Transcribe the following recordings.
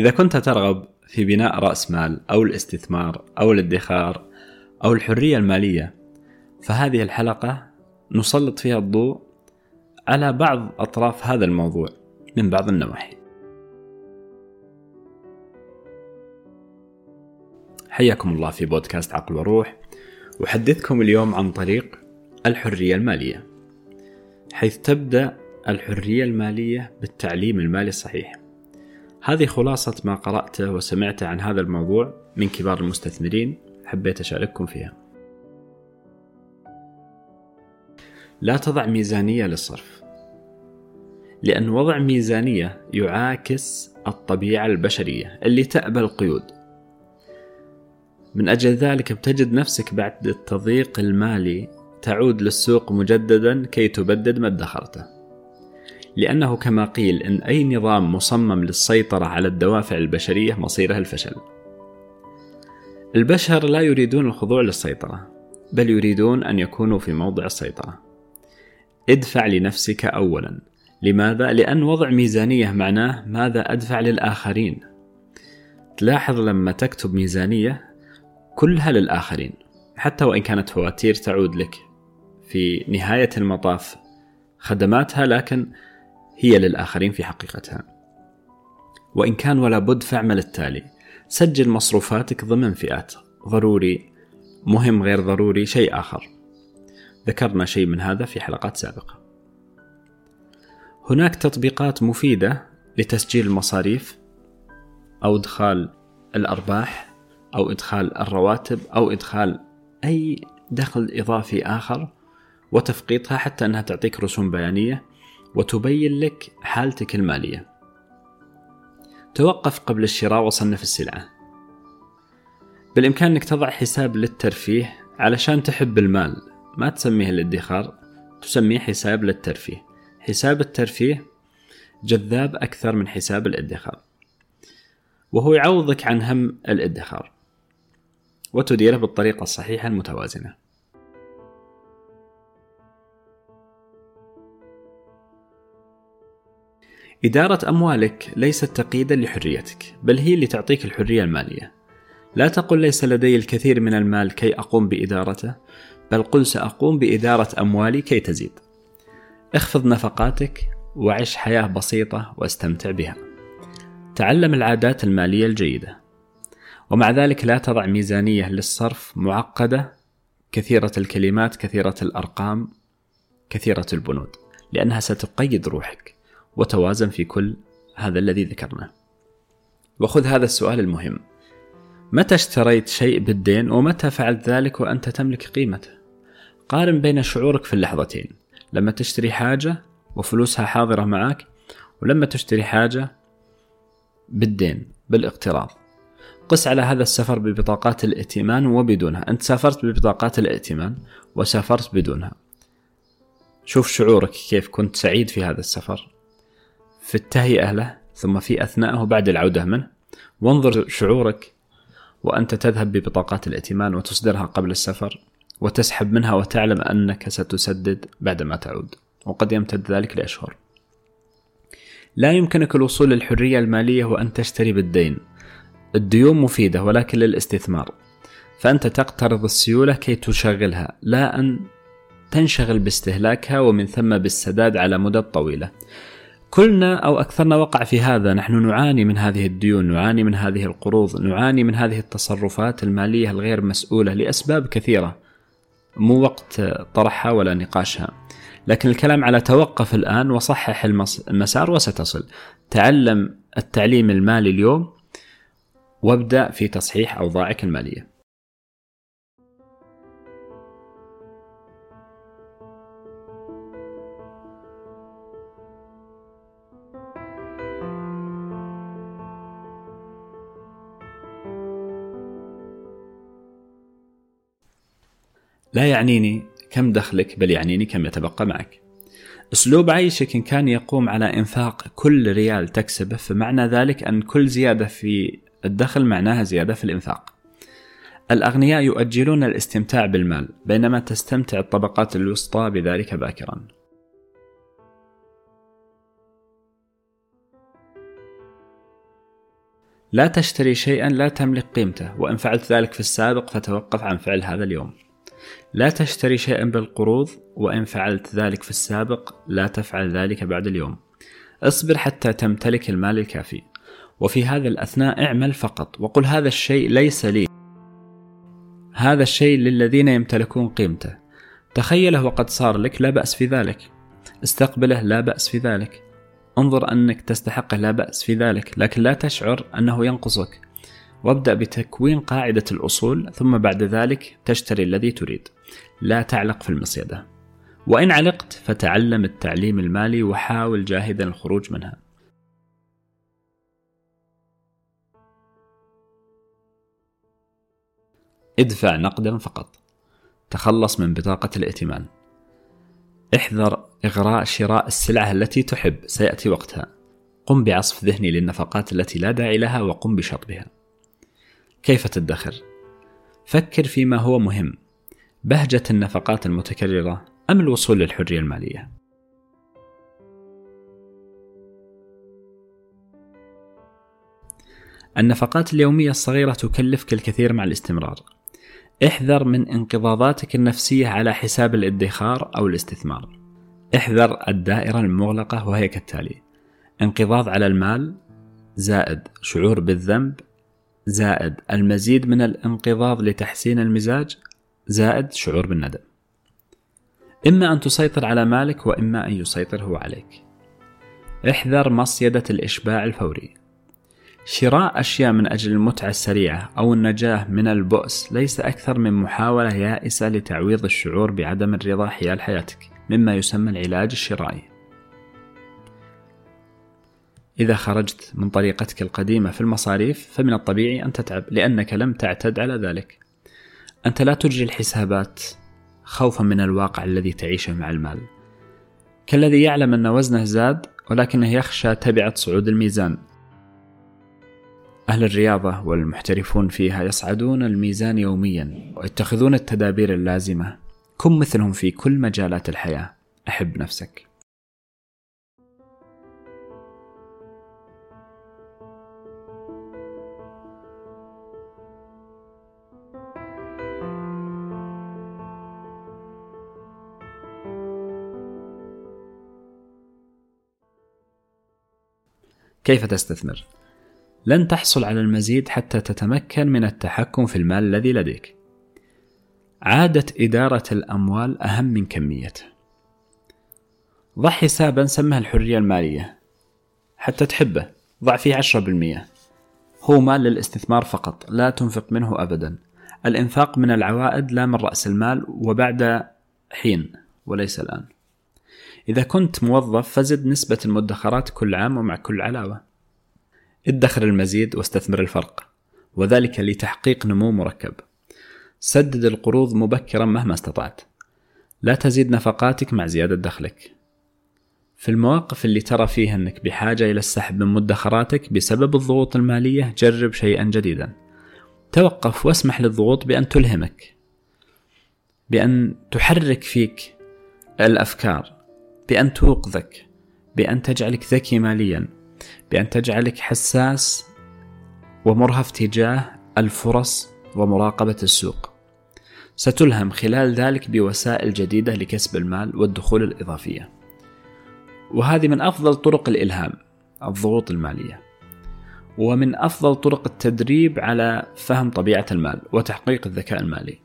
إذا كنت ترغب في بناء رأس مال أو الاستثمار أو الادخار أو الحرية المالية فهذه الحلقة نسلط فيها الضوء على بعض أطراف هذا الموضوع من بعض النواحي. حياكم الله في بودكاست عقل وروح أحدثكم اليوم عن طريق الحرية المالية حيث تبدأ الحرية المالية بالتعليم المالي الصحيح هذه خلاصة ما قرأته وسمعته عن هذا الموضوع من كبار المستثمرين حبيت أشارككم فيها. لا تضع ميزانية للصرف لأن وضع ميزانية يعاكس الطبيعة البشرية اللي تأبى القيود. من أجل ذلك بتجد نفسك بعد التضييق المالي تعود للسوق مجددا كي تبدد ما ادخرته لأنه كما قيل إن أي نظام مصمم للسيطرة على الدوافع البشرية مصيره الفشل. البشر لا يريدون الخضوع للسيطرة بل يريدون أن يكونوا في موضع السيطرة. ادفع لنفسك أولا. لماذا؟ لأن وضع ميزانية معناه ماذا أدفع للآخرين. تلاحظ لما تكتب ميزانية كلها للآخرين حتى وإن كانت فواتير تعود لك. في نهاية المطاف خدماتها لكن هي للآخرين في حقيقتها. وإن كان ولا بد فاعمل التالي. سجل مصروفاتك ضمن فئات. ضروري. مهم غير ضروري شيء آخر. ذكرنا شيء من هذا في حلقات سابقة. هناك تطبيقات مفيدة لتسجيل المصاريف أو إدخال الأرباح أو إدخال الرواتب أو إدخال أي دخل إضافي آخر وتفقيطها حتى أنها تعطيك رسوم بيانية وتبين لك حالتك المالية. توقف قبل الشراء وصنف السلعة. بالإمكان أنك تضع حساب للترفيه علشان تحب المال. ما تسميه الادخار تسميه حساب للترفيه. حساب الترفيه جذاب أكثر من حساب الادخار. وهو يعوضك عن هم الادخار. وتديره بالطريقة الصحيحة المتوازنة. إدارة أموالك ليست تقييدا لحريتك بل هي اللي تعطيك الحرية المالية. لا تقل ليس لدي الكثير من المال كي أقوم بإدارته بل قل سأقوم بإدارة أموالي كي تزيد. اخفض نفقاتك وعش حياة بسيطة واستمتع بها. تعلم العادات المالية الجيدة. ومع ذلك لا تضع ميزانية للصرف معقدة كثيرة الكلمات كثيرة الأرقام كثيرة البنود لأنها ستقيد روحك. وتوازن في كل هذا الذي ذكرناه. وخذ هذا السؤال المهم. متى اشتريت شيء بالدين ومتى فعلت ذلك وأنت تملك قيمته؟ قارن بين شعورك في اللحظتين. لما تشتري حاجة وفلوسها حاضرة معك ولما تشتري حاجة بالدين بالاقتراض. قس على هذا السفر ببطاقات الائتمان وبدونها. أنت سافرت ببطاقات الائتمان وسافرت بدونها. شوف شعورك كيف كنت سعيد في هذا السفر. في التهيئة له ثم في أثناءه بعد العودة منه. وانظر شعورك وأنت تذهب ببطاقات الائتمان وتصدرها قبل السفر وتسحب منها وتعلم أنك ستسدد بعدما تعود. وقد يمتد ذلك لأشهر. لا يمكنك الوصول للحرية المالية وأن تشتري بالدين. الديون مفيدة ولكن للاستثمار. فأنت تقترض السيولة كي تشغلها لا أن تنشغل باستهلاكها ومن ثم بالسداد على مدة طويلة كلنا أو أكثرنا وقع في هذا. نحن نعاني من هذه الديون نعاني من هذه القروض نعاني من هذه التصرفات المالية الغير مسؤولة لأسباب كثيرة. مو وقت طرحها ولا نقاشها. لكن الكلام على توقف الآن وصحح المسار وستصل. تعلم التعليم المالي اليوم وابدأ في تصحيح أوضاعك المالية. لا يعنيني كم دخلك بل يعنيني كم يتبقى معك. أسلوب عيشك إن كان يقوم على إنفاق كل ريال تكسبه فمعنى ذلك أن كل زيادة في الدخل معناها زيادة في الإنفاق. الأغنياء يؤجلون الاستمتاع بالمال بينما تستمتع الطبقات الوسطى بذلك باكرا. لا تشتري شيئا لا تملك قيمته وإن فعلت ذلك في السابق فتوقف عن فعل هذا اليوم. لا تشتري شيئا بالقروض وإن فعلت ذلك في السابق لا تفعل ذلك بعد اليوم. اصبر حتى تمتلك المال الكافي. وفي هذا الأثناء اعمل فقط وقل هذا الشيء ليس لي. هذا الشيء للذين يمتلكون قيمته. تخيله وقد صار لك لا بأس في ذلك. استقبله لا بأس في ذلك. انظر أنك تستحقه لا بأس في ذلك. لكن لا تشعر أنه ينقصك. وابدأ بتكوين قاعدة الأصول ثم بعد ذلك تشتري الذي تريد. لا تعلق في المصيدة. وإن علقت فتعلم التعليم المالي وحاول جاهدا الخروج منها. ادفع نقدا فقط. تخلص من بطاقة الائتمان. احذر إغراء شراء السلعة التي تحب. سيأتي وقتها. قم بعصف ذهني للنفقات التي لا داعي لها وقم بشطبها. كيف تدخر؟ فكر فيما هو مهم بهجة النفقات المتكررة أم الوصول للحرية المالية؟ النفقات اليومية الصغيرة تكلفك الكثير مع الاستمرار احذر من انقضاضاتك النفسية على حساب الادخار أو الاستثمار احذر الدائرة المغلقة وهي كالتالي انقضاض على المال زائد شعور بالذنب زائد المزيد من الانقضاض لتحسين المزاج زائد شعور بالندم. إما أن تسيطر على مالك وإما أن يسيطر هو عليك. احذر مصيدة الإشباع الفوري. شراء أشياء من أجل المتعة السريعة أو النجاة من البؤس ليس أكثر من محاولة يائسة لتعويض الشعور بعدم الرضا حيال حياتك مما يسمى العلاج الشرائي. إذا خرجت من طريقتك القديمة في المصاريف فمن الطبيعي أن تتعب لأنك لم تعتد على ذلك. أنت لا تجري الحسابات خوفا من الواقع الذي تعيشه مع المال. كالذي يعلم أن وزنه زاد ولكنه يخشى تبعة صعود الميزان. أهل الرياضة والمحترفون فيها يصعدون الميزان يوميا ويتخذون التدابير اللازمة. كن مثلهم في كل مجالات الحياة. أحب نفسك. كيف تستثمر؟ لن تحصل على المزيد حتى تتمكن من التحكم في المال الذي لديك. عادة إدارة الأموال أهم من كميته. ضع حسابا سمها الحرية المالية حتى تحبه ضع فيه عشرة بالمية هو مال للاستثمار فقط لا تنفق منه أبدا الإنفاق من العوائد لا من رأس المال وبعد حين وليس الآن إذا كنت موظف فزد نسبة المدخرات كل عام ومع كل علاوة. ادخر المزيد واستثمر الفرق وذلك لتحقيق نمو مركب. سدد القروض مبكرا مهما استطعت. لا تزيد نفقاتك مع زيادة دخلك. في المواقف اللي ترى فيها أنك بحاجة إلى السحب من مدخراتك بسبب الضغوط المالية جرب شيئا جديدا. توقف واسمح للضغوط بأن تلهمك بأن تحرك فيك الأفكار. بأن توقظك بأن تجعلك ذكي ماليا بأن تجعلك حساس ومرهف تجاه الفرص ومراقبة السوق. ستلهم خلال ذلك بوسائل جديدة لكسب المال والدخول الإضافية. وهذه من أفضل طرق الإلهام الضغوط المالية. ومن أفضل طرق التدريب على فهم طبيعة المال وتحقيق الذكاء المالي.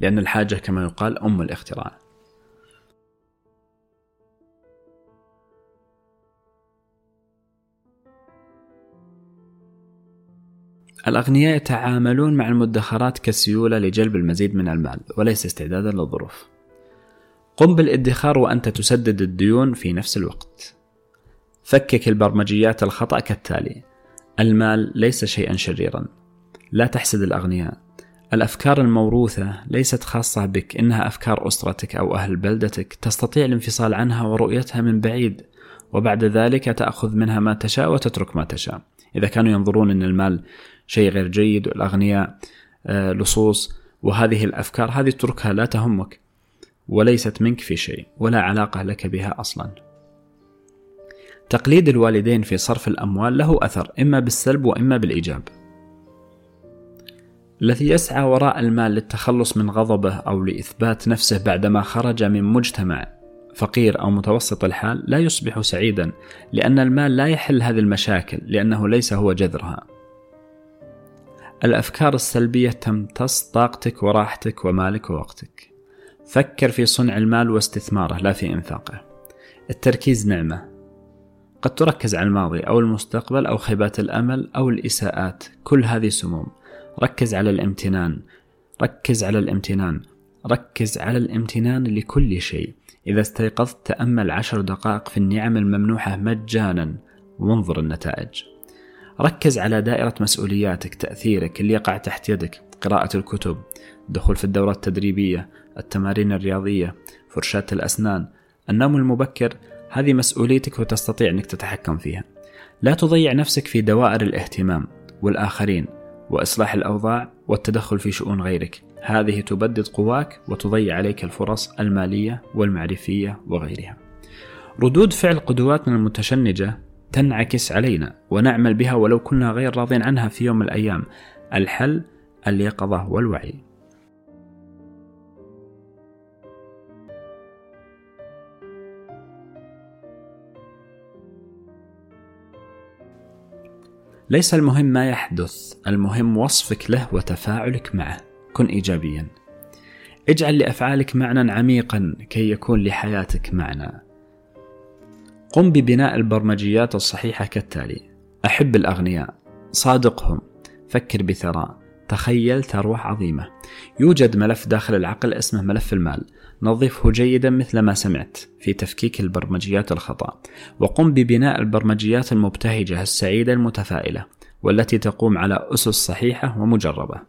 لأن الحاجة كما يقال أم الاختراع. الأغنياء يتعاملون مع المدخرات كسيولة لجلب المزيد من المال وليس استعدادا للظروف. قم بالادخار وأنت تسدد الديون في نفس الوقت. فكك البرمجيات الخطأ كالتالي: المال ليس شيئا شريرا. لا تحسد الأغنياء. الأفكار الموروثة ليست خاصة بك، إنها أفكار أسرتك أو أهل بلدتك، تستطيع الانفصال عنها ورؤيتها من بعيد، وبعد ذلك تأخذ منها ما تشاء وتترك ما تشاء. إذا كانوا ينظرون أن المال شيء غير جيد والأغنياء آه، لصوص وهذه الأفكار هذه اتركها لا تهمك وليست منك في شيء ولا علاقة لك بها أصلا تقليد الوالدين في صرف الأموال له أثر إما بالسلب وإما بالإيجاب. الذي يسعى وراء المال للتخلص من غضبه أو لإثبات نفسه بعدما خرج من مجتمع فقير أو متوسط الحال لا يصبح سعيدا لأن المال لا يحل هذه المشاكل لأنه ليس هو جذرها. الأفكار السلبية تمتص طاقتك وراحتك ومالك ووقتك. فكر في صنع المال واستثماره لا في إنفاقه. التركيز نعمة. قد تركز على الماضي أو المستقبل أو خيبات الأمل أو الإساءات، كل هذه سموم. ركز على الامتنان. ركز على الامتنان. ركز على الامتنان لكل شيء. إذا استيقظت تأمل عشر دقائق في النعم الممنوحة مجانا وانظر النتائج. ركز على دائرة مسؤولياتك تأثيرك اللي يقع تحت يدك قراءة الكتب الدخول في الدورات التدريبية التمارين الرياضية فرشاة الأسنان النوم المبكر هذه مسؤوليتك وتستطيع أنك تتحكم فيها. لا تضيع نفسك في دوائر الاهتمام والآخرين وإصلاح الأوضاع والتدخل في شؤون غيرك. هذه تبدد قواك وتضيع عليك الفرص المالية والمعرفية وغيرها. ردود فعل قدواتنا المتشنجة تنعكس علينا ونعمل بها ولو كنا غير راضين عنها في يوم من الأيام. الحل اليقظة والوعي. ليس المهم ما يحدث المهم وصفك له وتفاعلك معه. كن إيجابيا. اجعل لأفعالك معنى عميقا كي يكون لحياتك معنى. قم ببناء البرمجيات الصحيحة كالتالي. أحب الأغنياء. صادقهم. فكر بثراء. تخيل ثروة عظيمة. يوجد ملف داخل العقل اسمه ملف المال. نظفه جيدا مثل ما سمعت في تفكيك البرمجيات الخطأ. وقم ببناء البرمجيات المبتهجة السعيدة المتفائلة والتي تقوم على أسس صحيحة ومجربة.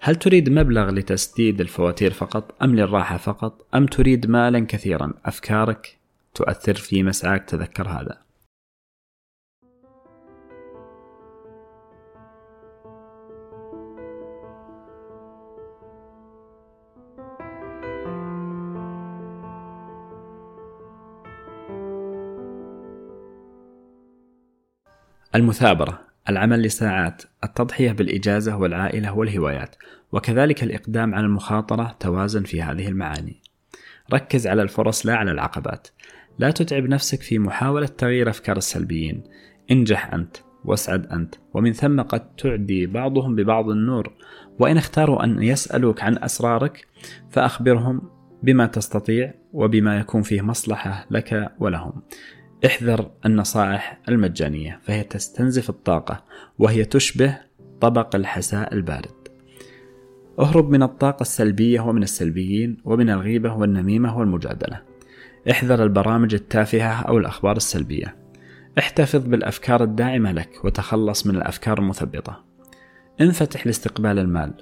هل تريد مبلغ لتسديد الفواتير فقط أم للراحة فقط؟ أم تريد مالا كثيرا؟ أفكارك؟ تؤثر في مسعاك تذكر هذا. المثابرة العمل لساعات التضحية بالإجازة والعائلة والهوايات وكذلك الإقدام على المخاطرة توازن في هذه المعاني. ركز على الفرص لا على العقبات. لا تتعب نفسك في محاولة تغيير أفكار السلبيين. انجح أنت واسعد أنت ومن ثم قد تعدي بعضهم ببعض النور. وإن اختاروا أن يسألوك عن أسرارك فأخبرهم بما تستطيع وبما يكون فيه مصلحة لك ولهم. احذر النصائح المجانية فهي تستنزف الطاقة وهي تشبه طبق الحساء البارد. اهرب من الطاقة السلبية ومن السلبيين ومن الغيبة والنميمة والمجادلة. احذر البرامج التافهة أو الأخبار السلبية. احتفظ بالأفكار الداعمة لك وتخلص من الأفكار المثبطة. انفتح لاستقبال المال.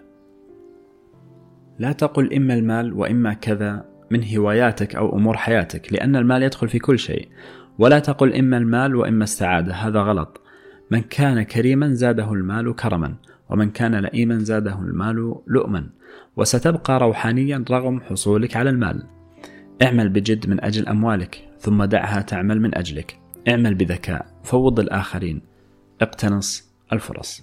لا تقل إما المال وإما كذا من هواياتك أو أمور حياتك لأن المال يدخل في كل شيء. ولا تقل إما المال وإما السعادة هذا غلط. من كان كريما زاده المال كرما ومن كان لئيما زاده المال لؤما. وستبقى روحانيا رغم حصولك على المال. اعمل بجد من أجل أموالك ثم دعها تعمل من أجلك. اعمل بذكاء فوض الآخرين. اقتنص الفرص.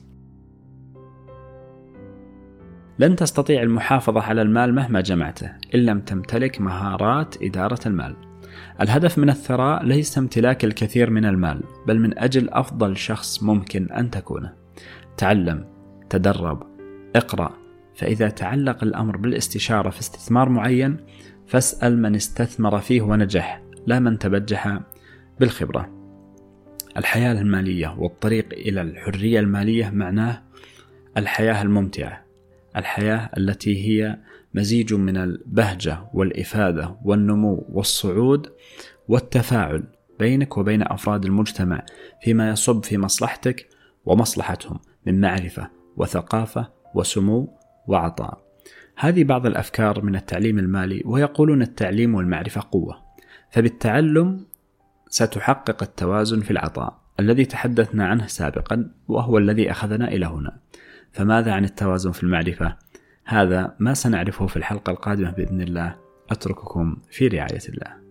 لن تستطيع المحافظة على المال مهما جمعته إن لم تمتلك مهارات إدارة المال. الهدف من الثراء ليس امتلاك الكثير من المال بل من أجل أفضل شخص ممكن أن تكونه. تعلم تدرب اقرأ. فإذا تعلق الأمر بالاستشارة في استثمار معين فاسأل من استثمر فيه ونجح لا من تبجح بالخبرة. الحياة المالية والطريق إلى الحرية المالية معناه الحياة الممتعة الحياة التي هي مزيج من البهجة والإفادة والنمو والصعود والتفاعل بينك وبين أفراد المجتمع فيما يصب في مصلحتك ومصلحتهم من معرفة وثقافة وسمو وعطاء. هذه بعض الأفكار من التعليم المالي ويقولون التعليم والمعرفة قوة. فبالتعلم ستحقق التوازن في العطاء. الذي تحدثنا عنه سابقا وهو الذي أخذنا إلى هنا. فماذا عن التوازن في المعرفة؟ هذا ما سنعرفه في الحلقة القادمة بإذن الله. أترككم في رعاية الله.